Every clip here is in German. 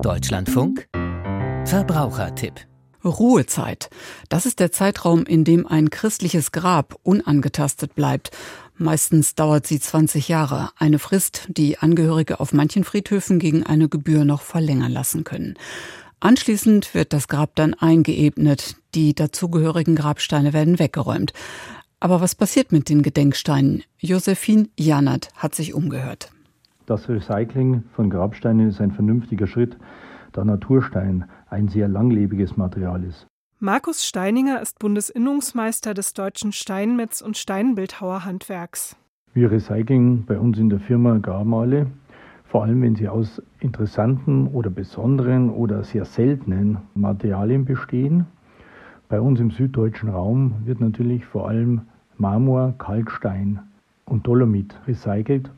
Deutschlandfunk Verbrauchertipp Ruhezeit. Das ist der Zeitraum, in dem ein christliches Grab unangetastet bleibt. Meistens dauert sie 20 Jahre. Eine Frist, die Angehörige auf manchen Friedhöfen gegen eine Gebühr noch verlängern lassen können. Anschließend wird das Grab dann eingeebnet. Die dazugehörigen Grabsteine werden weggeräumt. Aber was passiert mit den Gedenksteinen? Josephine Janert hat sich umgehört. Das Recycling von Grabsteinen ist ein vernünftiger Schritt, da Naturstein ein sehr langlebiges Material ist. Markus Steininger ist Bundesinnungsmeister des deutschen Steinmetz- und Steinbildhauerhandwerks. Wir recyceln bei uns in der Firma Grabmale, vor allem wenn sie aus interessanten oder besonderen oder sehr seltenen Materialien bestehen. Bei uns im süddeutschen Raum wird natürlich vor allem Marmor, Kalkstein und Dolomit recycelt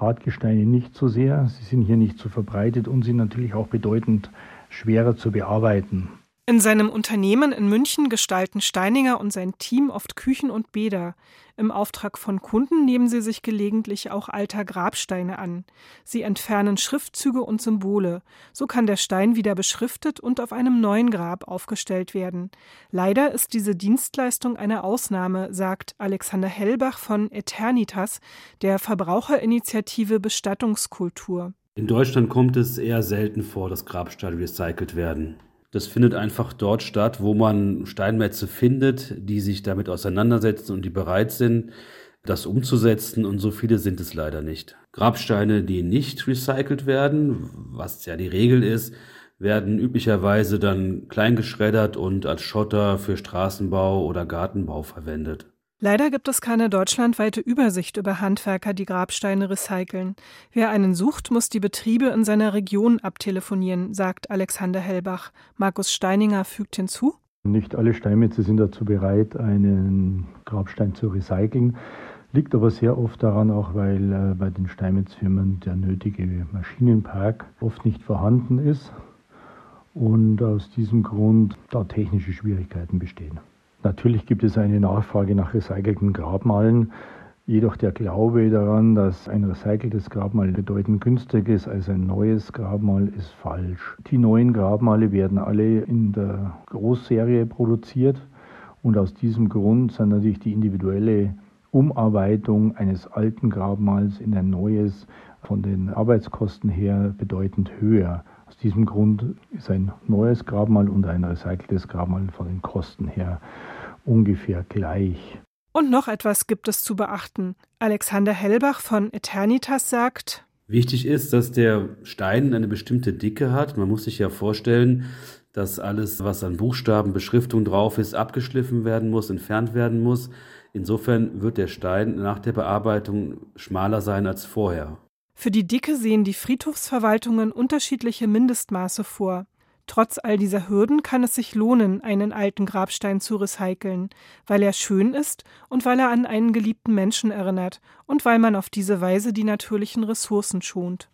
Hartgesteine nicht so sehr. Sie sind hier nicht so verbreitet und sind natürlich auch bedeutend schwerer zu bearbeiten. In seinem Unternehmen in München gestalten Steininger und sein Team oft Küchen und Bäder. Im Auftrag von Kunden nehmen sie sich gelegentlich auch alter Grabsteine an. Sie entfernen Schriftzüge und Symbole. So kann der Stein wieder beschriftet und auf einem neuen Grab aufgestellt werden. Leider ist diese Dienstleistung eine Ausnahme, sagt Alexander Hellbach von Eternitas, der Verbraucherinitiative Bestattungskultur. In Deutschland kommt es eher selten vor, dass Grabsteine recycelt werden. Das findet einfach dort statt, wo man Steinmetze findet, die sich damit auseinandersetzen und die bereit sind, das umzusetzen. Und so viele sind es leider nicht. Grabsteine, die nicht recycelt werden, was ja die Regel ist, werden üblicherweise dann kleingeschreddert und als Schotter für Straßenbau oder Gartenbau verwendet. Leider gibt es keine deutschlandweite Übersicht über Handwerker, die Grabsteine recyceln. Wer einen sucht, muss die Betriebe in seiner Region abtelefonieren, sagt Alexander Hellbach. Markus Steininger fügt hinzu. Nicht alle Steinmetze sind dazu bereit, einen Grabstein zu recyceln. Liegt aber sehr oft daran, auch weil äh, bei den Steinmetzfirmen der nötige Maschinenpark oft nicht vorhanden ist und aus diesem Grund da technische Schwierigkeiten bestehen. Natürlich gibt es eine Nachfrage nach recycelten Grabmalen. Jedoch der Glaube daran, dass ein recyceltes Grabmal bedeutend günstiger ist als ein neues Grabmal, ist falsch. Die neuen Grabmale werden alle in der Großserie produziert und aus diesem Grund sind natürlich die individuelle Umarbeitung eines alten Grabmals in ein neues von den Arbeitskosten her bedeutend höher. Aus diesem Grund ist ein neues Grabmal und ein recyceltes Grabmal von den Kosten her ungefähr gleich. Und noch etwas gibt es zu beachten. Alexander Hellbach von Eternitas sagt, Wichtig ist, dass der Stein eine bestimmte Dicke hat. Man muss sich ja vorstellen, dass alles, was an Buchstaben, Beschriftung drauf ist, abgeschliffen werden muss, entfernt werden muss. Insofern wird der Stein nach der Bearbeitung schmaler sein als vorher. Für die Dicke sehen die Friedhofsverwaltungen unterschiedliche Mindestmaße vor. Trotz all dieser Hürden kann es sich lohnen, einen alten Grabstein zu recyceln, weil er schön ist und weil er an einen geliebten Menschen erinnert und weil man auf diese Weise die natürlichen Ressourcen schont.